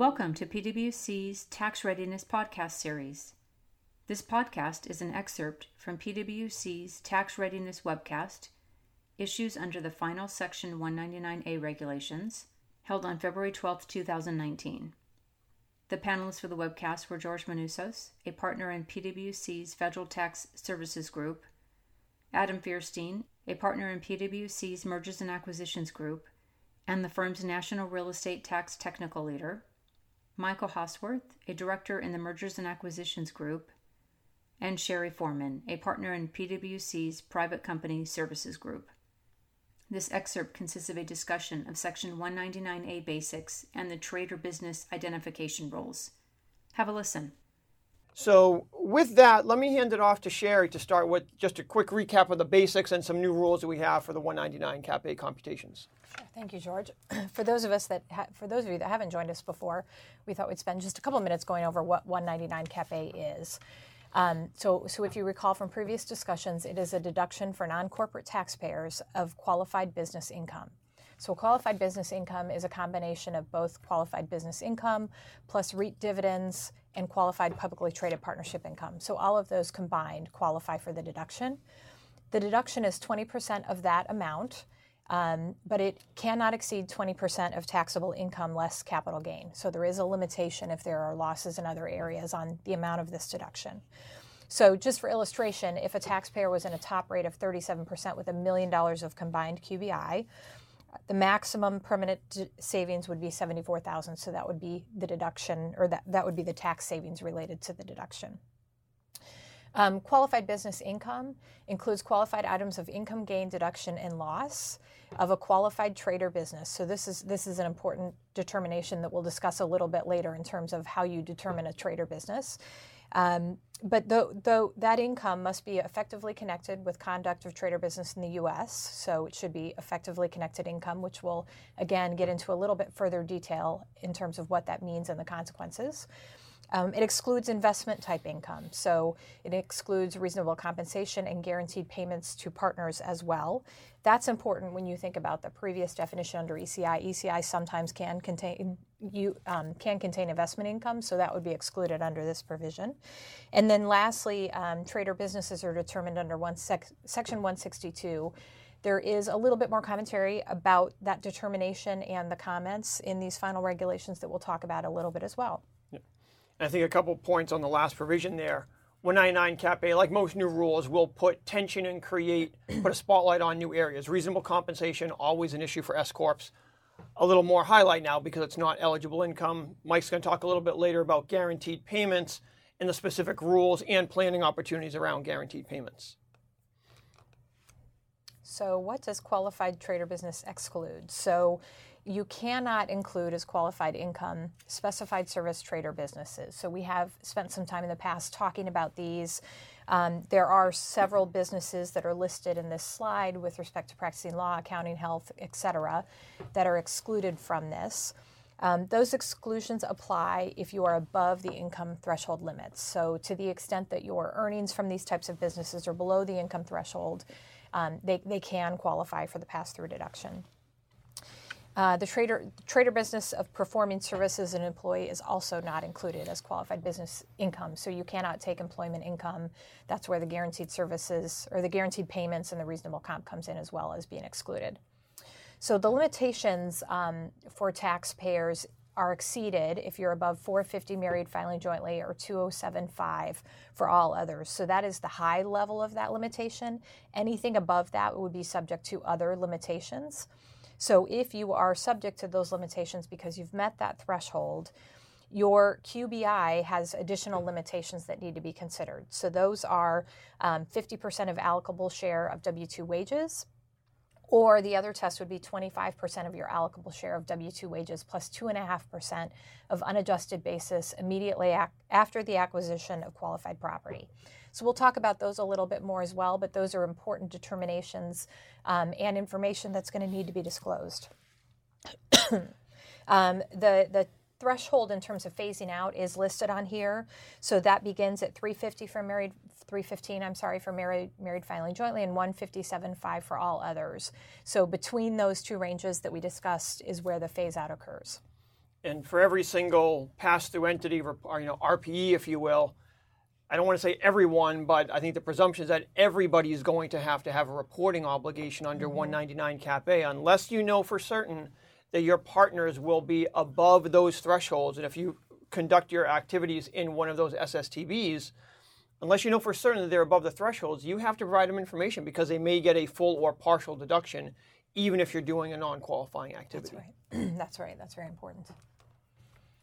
Welcome to PwC's Tax Readiness Podcast Series. This podcast is an excerpt from PwC's Tax Readiness webcast, issues under the final Section 199A regulations, held on February 12, 2019. The panelists for the webcast were George Manousos, a partner in PwC's Federal Tax Services Group, Adam Feuerstein, a partner in PwC's Mergers and Acquisitions Group, and the firm's National Real Estate Tax Technical Leader, Michael Hosworth, a director in the Mergers and Acquisitions Group, and Sherry Foreman, a partner in PwC's Private Company Services Group. This excerpt consists of a discussion of Section 199A basics and the trade or business identification rules. Have a listen. So, with that, let me hand it off to Sherry to start with just a quick recap of the basics and some new rules that we have for the 199 Cap A computations. Sure. Thank you, George. for those of us that, ha- for those of you that haven't joined us before, we thought we'd spend just a couple minutes going over what 199 Cap A is. Um, so, so if you recall from previous discussions, it is a deduction for non-corporate taxpayers of qualified business income. So, qualified business income is a combination of both qualified business income plus REIT dividends and qualified publicly traded partnership income. So, all of those combined qualify for the deduction. The deduction is 20% of that amount, um, but it cannot exceed 20% of taxable income less capital gain. So, there is a limitation if there are losses in other areas on the amount of this deduction. So, just for illustration, if a taxpayer was in a top rate of 37% with a million dollars of combined QBI, the maximum permanent d- savings would be 74,000 so that would be the deduction or that, that would be the tax savings related to the deduction. Um, qualified business income includes qualified items of income gain, deduction, and loss of a qualified trade or business. So this is this is an important determination that we'll discuss a little bit later in terms of how you determine a trade or business. Um, but though, though that income must be effectively connected with conduct of trade or business in the U.S., so it should be effectively connected income, which we'll again get into a little bit further detail in terms of what that means and the consequences. Um, it excludes investment type income, so it excludes reasonable compensation and guaranteed payments to partners as well. That's important when you think about the previous definition under ECI. ECI sometimes can contain you um, can contain investment income, so that would be excluded under this provision. And then lastly, um, trade or businesses are determined under one sec- section 162. There is a little bit more commentary about that determination and the comments in these final regulations that we'll talk about a little bit as well. And I think a couple points on the last provision there. 199 Cap A, like most new rules, will put tension and create, put a spotlight on new areas. Reasonable compensation, always an issue for S Corps a little more highlight now because it's not eligible income. Mike's going to talk a little bit later about guaranteed payments and the specific rules and planning opportunities around guaranteed payments. So, what does qualified trade or business exclude? So, you cannot include as qualified income specified service trade or businesses. So, we have spent some time in the past talking about these. Um, there are several businesses that are listed in this slide with respect to practicing law, accounting, health, et cetera, that are excluded from this. Um, those exclusions apply if you are above the income threshold limits. So, to the extent that your earnings from these types of businesses are below the income threshold, um, they, they can qualify for the pass through deduction. Uh, the trade or, trader business of performing services an employee is also not included as qualified business income. So you cannot take employment income. That's where the guaranteed services or the guaranteed payments and the reasonable comp comes in as well as being excluded. So the limitations um, for taxpayers are exceeded if you're above 450 married filing jointly or 2075 for all others. So that is the high level of that limitation. Anything above that would be subject to other limitations. So if you are subject to those limitations because you've met that threshold, your QBI has additional limitations that need to be considered. So those are um, 50% of allocable share of W 2 wages, or the other test would be 25% of your allocable share of W 2 wages plus 2.5% of unadjusted basis immediately ac- after the acquisition of qualified property. So we'll talk about those a little bit more as well, but those are important determinations um, and information that's going to need to be disclosed. um, the, the threshold in terms of phasing out is listed on here. So that begins at 350 for married 315, I'm sorry, for married married filing jointly and 157.5 for all others. So between those two ranges that we discussed is where the phase out occurs. and for every single pass-through entity, or you know RPE, if you will, I don't want to say everyone, but I think the presumption is that everybody is going to have to have a reporting obligation under mm-hmm. 199 Cap A, unless you know for certain that your partners will be above those thresholds. And if you conduct your activities in one of those SSTBs, unless you know for certain that they're above the thresholds, you have to provide them information because they may get a full or partial deduction, even if you're doing a non-qualifying activity. That's right. That's right. That's very important.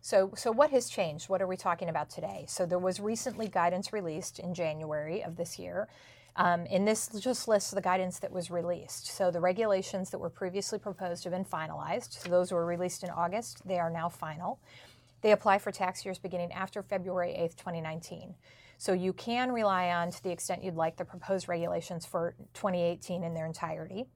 So, so what has changed? What are we talking about today? So there was recently guidance released in January of this year. Um, and this just lists the guidance that was released. So the regulations that were previously proposed have been finalized. So those were released in August. They are now final. They apply for tax years beginning after February 8th, 2019. So you can rely on, to the extent you'd like, the proposed regulations for 2018 in their entirety.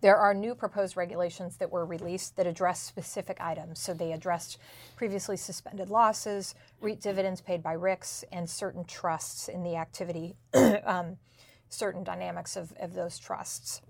There are new proposed regulations that were released that address specific items. So they addressed previously suspended losses, REIT dividends paid by RICs, and certain trusts in the activity, um, certain dynamics of, of those trusts.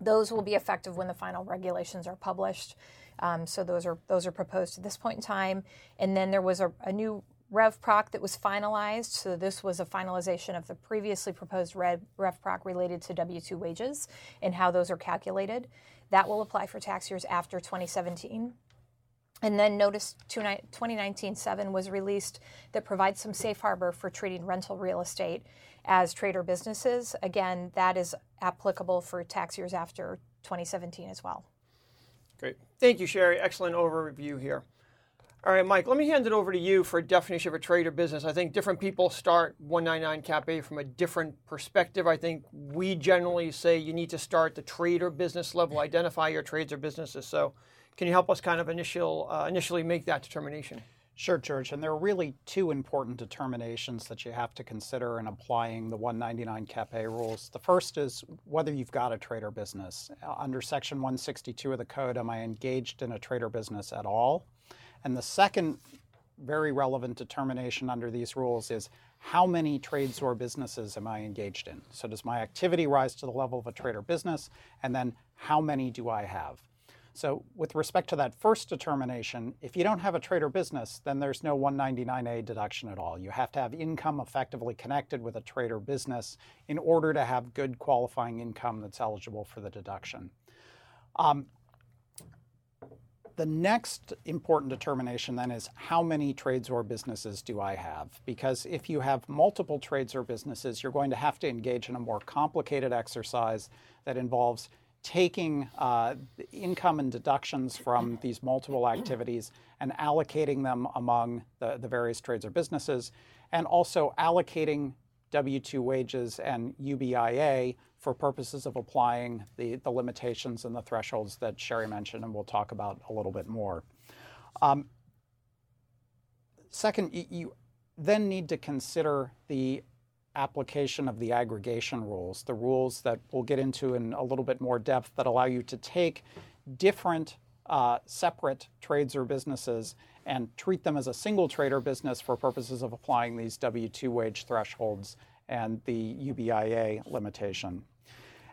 Those will be effective when the final regulations are published. Um, so those are those are proposed at this point in time. And then there was a, a new RevProc that was finalized. So this was a finalization of the previously proposed Rev, RevProc related to W-2 wages and how those are calculated. That will apply for tax years after 2017. And then notice 2019-7 was released that provides some safe harbor for treating rental real estate as trade or businesses. Again, that is applicable for tax years after 2017 as well. Great. Thank you, Sherry. Excellent overview here. All right, Mike, let me hand it over to you for a definition of a trade or business. I think different people start 199 Cap A from a different perspective. I think we generally say you need to start the trade or business level, identify your trades or businesses. So, can you help us kind of initial, uh, initially make that determination? Sure, George. And there are really two important determinations that you have to consider in applying the 199 Cap A rules. The first is whether you've got a trade or business. Under Section 162 of the Code, am I engaged in a trade or business at all? And the second very relevant determination under these rules is how many trades or businesses am I engaged in? So, does my activity rise to the level of a trade or business? And then, how many do I have? So, with respect to that first determination, if you don't have a trade or business, then there's no 199A deduction at all. You have to have income effectively connected with a trade or business in order to have good qualifying income that's eligible for the deduction. Um, the next important determination then is how many trades or businesses do I have? Because if you have multiple trades or businesses, you're going to have to engage in a more complicated exercise that involves taking uh, income and deductions from these multiple activities and allocating them among the, the various trades or businesses, and also allocating W 2 wages and UBIA for purposes of applying the, the limitations and the thresholds that Sherry mentioned, and we'll talk about a little bit more. Um, second, you then need to consider the application of the aggregation rules, the rules that we'll get into in a little bit more depth that allow you to take different uh, separate trades or businesses and treat them as a single trade or business for purposes of applying these W 2 wage thresholds and the UBIA limitation.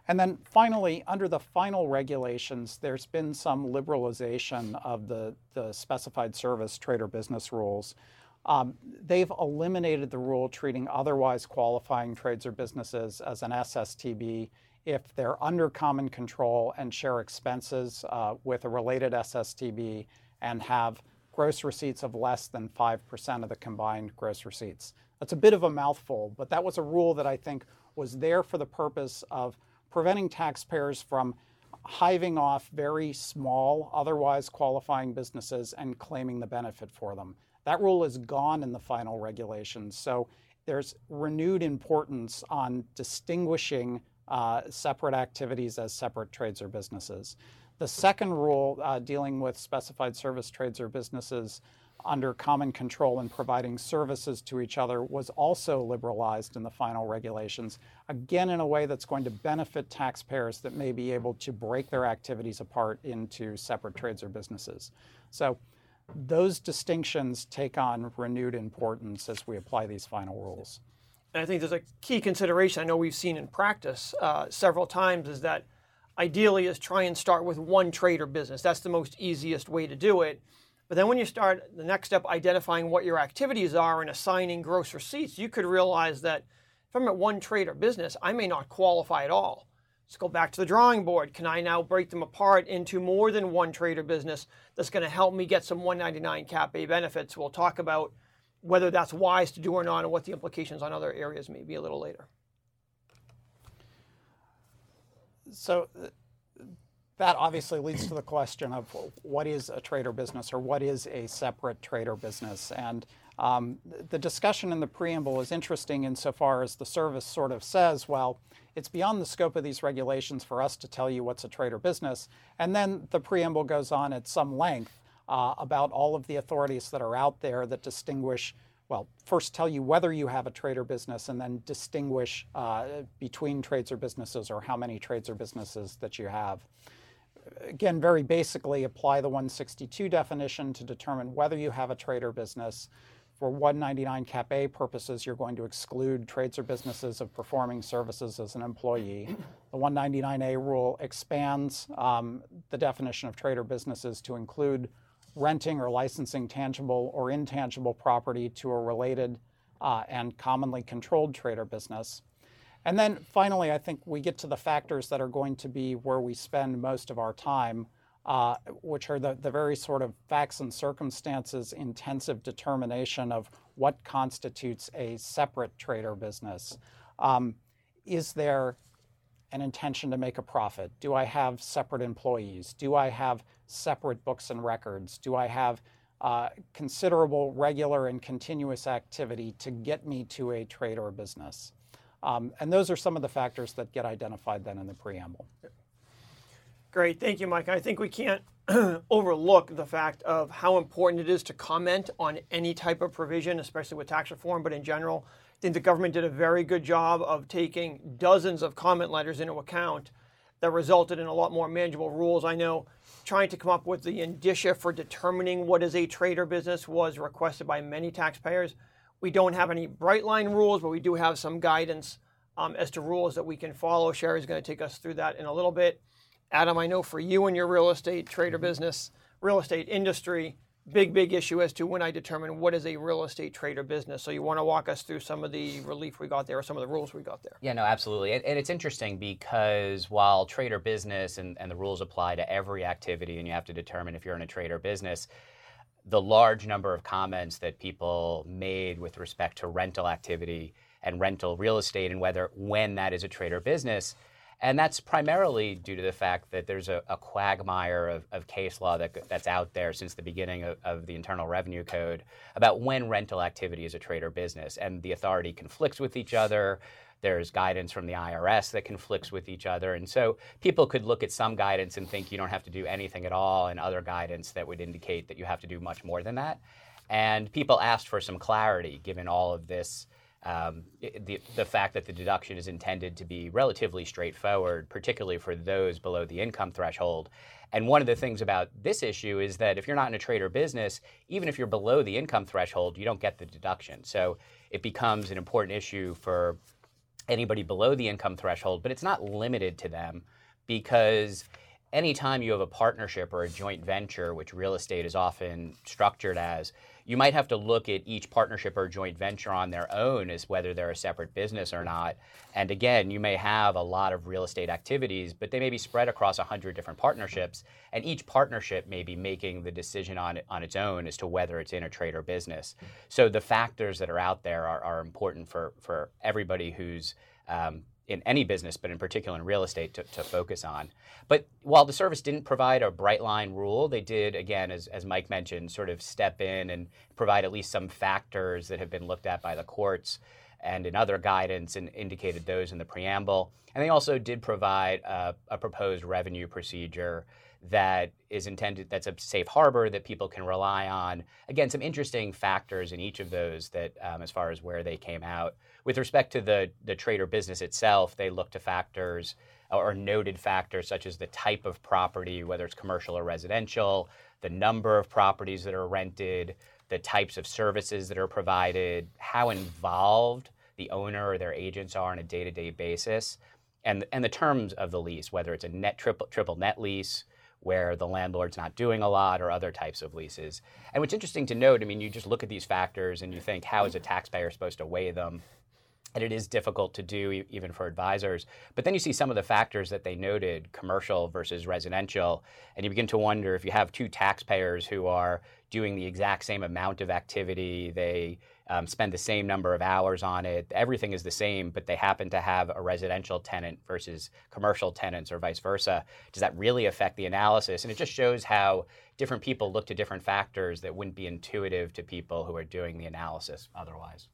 And then finally, under the final regulations, there's been some liberalization of the, the specified service trade or business rules. Um, they've eliminated the rule treating otherwise qualifying trades or businesses as an SSTB if they're under common control and share expenses uh, with a related SSTB and have gross receipts of less than 5% of the combined gross receipts. That's a bit of a mouthful, but that was a rule that I think was there for the purpose of preventing taxpayers from hiving off very small, otherwise qualifying businesses and claiming the benefit for them. That rule is gone in the final regulations. So there's renewed importance on distinguishing uh, separate activities as separate trades or businesses. The second rule uh, dealing with specified service trades or businesses under common control and providing services to each other was also liberalized in the final regulations, again, in a way that's going to benefit taxpayers that may be able to break their activities apart into separate trades or businesses. So those distinctions take on renewed importance as we apply these final rules. And I think there's a key consideration I know we've seen in practice uh, several times is that ideally is try and start with one trade or business. That's the most easiest way to do it. But then when you start the next step, identifying what your activities are and assigning gross receipts, you could realize that if I'm at one trade or business, I may not qualify at all. Let's go back to the drawing board. Can I now break them apart into more than one trade or business that's going to help me get some 199 Cap A benefits? We'll talk about whether that's wise to do or not and what the implications on other areas may be a little later. So that obviously leads to the question of what is a trade or business or what is a separate trade or business. And um, the discussion in the preamble is interesting insofar as the service sort of says, well, it's beyond the scope of these regulations for us to tell you what's a trade or business. And then the preamble goes on at some length uh, about all of the authorities that are out there that distinguish well, first tell you whether you have a trade or business and then distinguish uh, between trades or businesses or how many trades or businesses that you have again, very basically apply the 162 definition to determine whether you have a trade or business. For 199 Cap A purposes, you're going to exclude trades or businesses of performing services as an employee. The 199A rule expands um, the definition of trade or businesses to include renting or licensing tangible or intangible property to a related uh, and commonly controlled trade or business. And then finally, I think we get to the factors that are going to be where we spend most of our time, uh, which are the, the very sort of facts and circumstances intensive determination of what constitutes a separate trade or business. Um, is there an intention to make a profit? Do I have separate employees? Do I have separate books and records? Do I have uh, considerable regular and continuous activity to get me to a trade or business? Um, and those are some of the factors that get identified then in the preamble. Great, thank you, Mike. I think we can't overlook the fact of how important it is to comment on any type of provision, especially with tax reform, but in general. I think the government did a very good job of taking dozens of comment letters into account that resulted in a lot more manageable rules. I know trying to come up with the indicia for determining what is a trade or business was requested by many taxpayers. We don't have any bright line rules, but we do have some guidance um, as to rules that we can follow. Sherry's going to take us through that in a little bit. Adam, I know for you and your real estate trade or business, real estate industry, big, big issue as to when I determine what is a real estate trade or business. So you want to walk us through some of the relief we got there or some of the rules we got there. Yeah, no, absolutely. And, and it's interesting because while trade or business and, and the rules apply to every activity and you have to determine if you're in a trade or business, the large number of comments that people made with respect to rental activity and rental real estate and whether when that is a trade or business. And that's primarily due to the fact that there's a, a quagmire of, of, case law that, that's out there since the beginning of, of, the Internal Revenue Code about when rental activity is a trade or business. And the authority conflicts with each other. There's guidance from the IRS that conflicts with each other. And so people could look at some guidance and think you don't have to do anything at all, and other guidance that would indicate that you have to do much more than that. And people asked for some clarity given all of this. Um, the, the fact that the deduction is intended to be relatively straightforward, particularly for those below the income threshold. And one of the things about this issue is that if you're not in a trade or business, even if you're below the income threshold, you don't get the deduction. So it becomes an important issue for anybody below the income threshold, but it's not limited to them because anytime you have a partnership or a joint venture, which real estate is often structured as, you might have to look at each partnership or joint venture on their own as whether they're a separate business or not. And again, you may have a lot of real estate activities, but they may be spread across 100 different partnerships, and each partnership may be making the decision on, on its own as to whether it's in a trade or business. So the factors that are out there are, are important for, for everybody who's um, in any business, but in particular in real estate, to, to, focus on. But while the service didn't provide a bright line rule, they did, again, as, as Mike mentioned, sort of step in and provide at least some factors that have been looked at by the courts and in other guidance and indicated those in the preamble. And they also did provide a, a proposed revenue procedure that is intended that's a safe harbor that people can rely on again some interesting factors in each of those that um, as far as where they came out with respect to the, the trade or business itself, they look to factors or noted factors such as the type of property, whether it's commercial or residential, the number of properties that are rented, the types of services that are provided, how involved the owner or their agents are on a day to day basis. and and the terms of the lease, whether it's a net triple triple net lease where the landlord's not doing a lot or other types of leases. And what's interesting to note, I mean, you just look at these factors and you think, how is a taxpayer supposed to weigh them? And it is difficult to do even for advisors. But then you see some of the factors that they noted, commercial versus residential, and you begin to wonder if you have two taxpayers who are doing the exact same amount of activity, they um, spend the same number of hours on it. Everything is the same, but they happen to have a residential tenant versus commercial tenants or vice versa. Does that really affect the analysis? And it just shows how different people look to different factors that wouldn't be intuitive to people who are doing the analysis otherwise.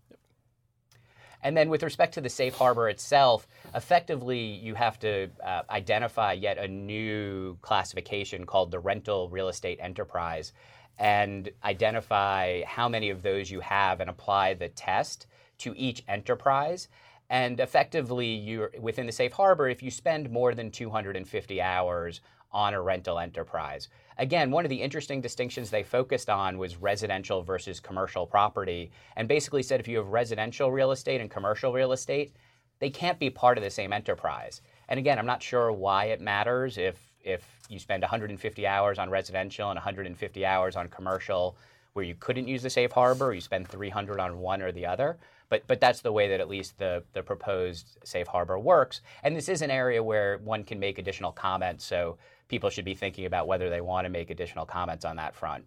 And then with respect to the safe harbor itself, effectively you have to uh, identify yet a new classification called the rental real estate enterprise and identify how many of those you have and apply the test to each enterprise. And effectively, you're within the safe harbor if you spend more than 250 hours on a rental enterprise. Again, one of the interesting distinctions they focused on was residential versus commercial property, and basically said if you have residential real estate and commercial real estate, they can't be part of the same enterprise. And again, I'm not sure why it matters if if you spend 150 hours on residential and 150 hours on commercial where you couldn't use the safe harbor, or you spend 300 on one or the other. But, but that's the way that at least the, the proposed safe harbor works. And this is an area where one can make additional comments, so people should be thinking about whether they want to make additional comments on that front.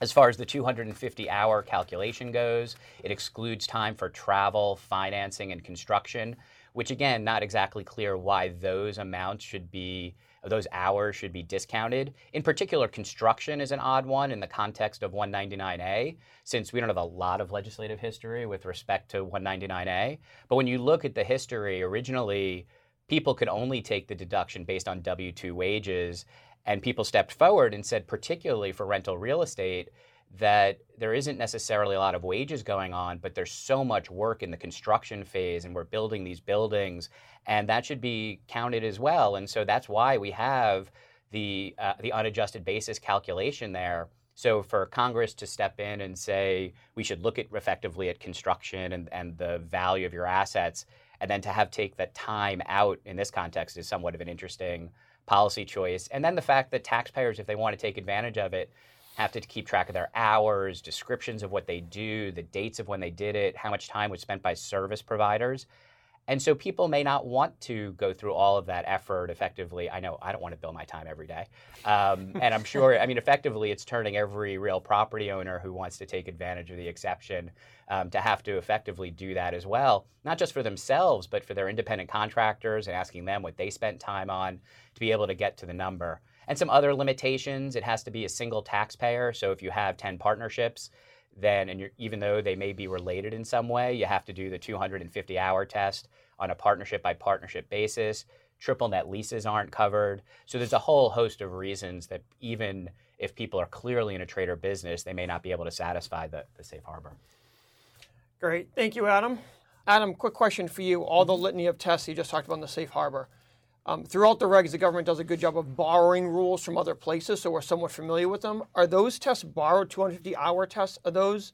As far as the 250 hour calculation goes, it excludes time for travel, financing, and construction, which again, not exactly clear why those amounts should be those hours should be discounted. In particular, construction is an odd one in the context of 199A, since we don't have a lot of legislative history with respect to 199A. But when you look at the history, originally people could only take the deduction based on W 2 wages. And people stepped forward and said, particularly for rental real estate, that there isn't necessarily a lot of wages going on, but there's so much work in the construction phase, and we're building these buildings, and that should be counted as well. And so that's why we have the uh, the unadjusted basis calculation there. So for Congress to step in and say we should look at effectively at construction and, and the value of your assets, and then to have take that time out in this context is somewhat of an interesting policy choice. And then the fact that taxpayers, if they want to take advantage of it, have to keep track of their hours, descriptions of what they do, the dates of when they did it, how much time was spent by service providers. And so people may not want to go through all of that effort effectively. I know I don't want to bill my time every day. Um, and I'm sure, I mean, effectively, it's turning every real property owner who wants to take advantage of the exception um, to have to effectively do that as well, not just for themselves, but for their independent contractors and asking them what they spent time on to be able to get to the number. And some other limitations it has to be a single taxpayer. So if you have 10 partnerships, then and even though they may be related in some way, you have to do the 250 hour test on a partnership by partnership basis. Triple net leases aren't covered. So there's a whole host of reasons that even if people are clearly in a trade or business, they may not be able to satisfy the, the safe harbor. Great. Thank you, Adam. Adam, quick question for you. All the litany of tests you just talked about in the safe harbor. Um, throughout the regs, the government does a good job of borrowing rules from other places, so we're somewhat familiar with them. Are those tests borrowed 250 hour tests? Are those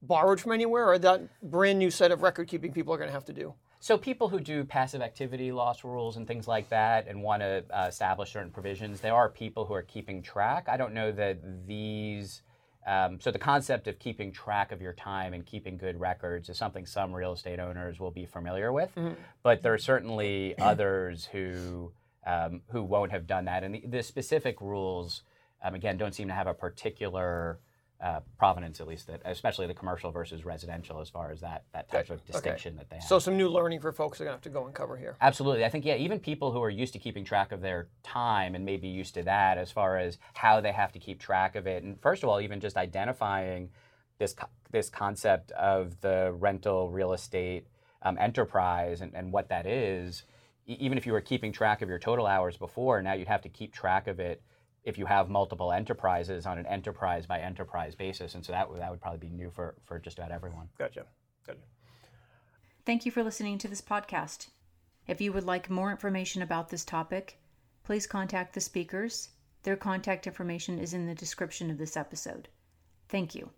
borrowed from anywhere, or that brand new set of record keeping people are going to have to do? So people who do passive activity loss rules and things like that and want to uh, establish certain provisions, there are people who are keeping track. I don't know that these. Um, so the concept of keeping track of your time and keeping good records is something some real estate owners will be familiar with, mm-hmm. but there are certainly others who um, who won't have done that. And the, the specific rules, um, again, don't seem to have a particular uh, provenance, at least that, especially the commercial versus residential, as far as that that type of distinction okay. that they have. So some new learning for folks are going to have to go and cover here. Absolutely, I think yeah, even people who are used to keeping track of their time and maybe used to that, as far as how they have to keep track of it, and first of all, even just identifying this this concept of the rental real estate um, enterprise and, and what that is. even if you were keeping track of your total hours before, now you'd have to keep track of it if you have multiple enterprises on an enterprise by enterprise basis. And so that, that would probably be new for, for just about everyone. Gotcha. Gotcha. Thank you for listening to this podcast. If you would like more information about this topic, please contact the speakers. Their contact information is in the description of this episode. Thank you.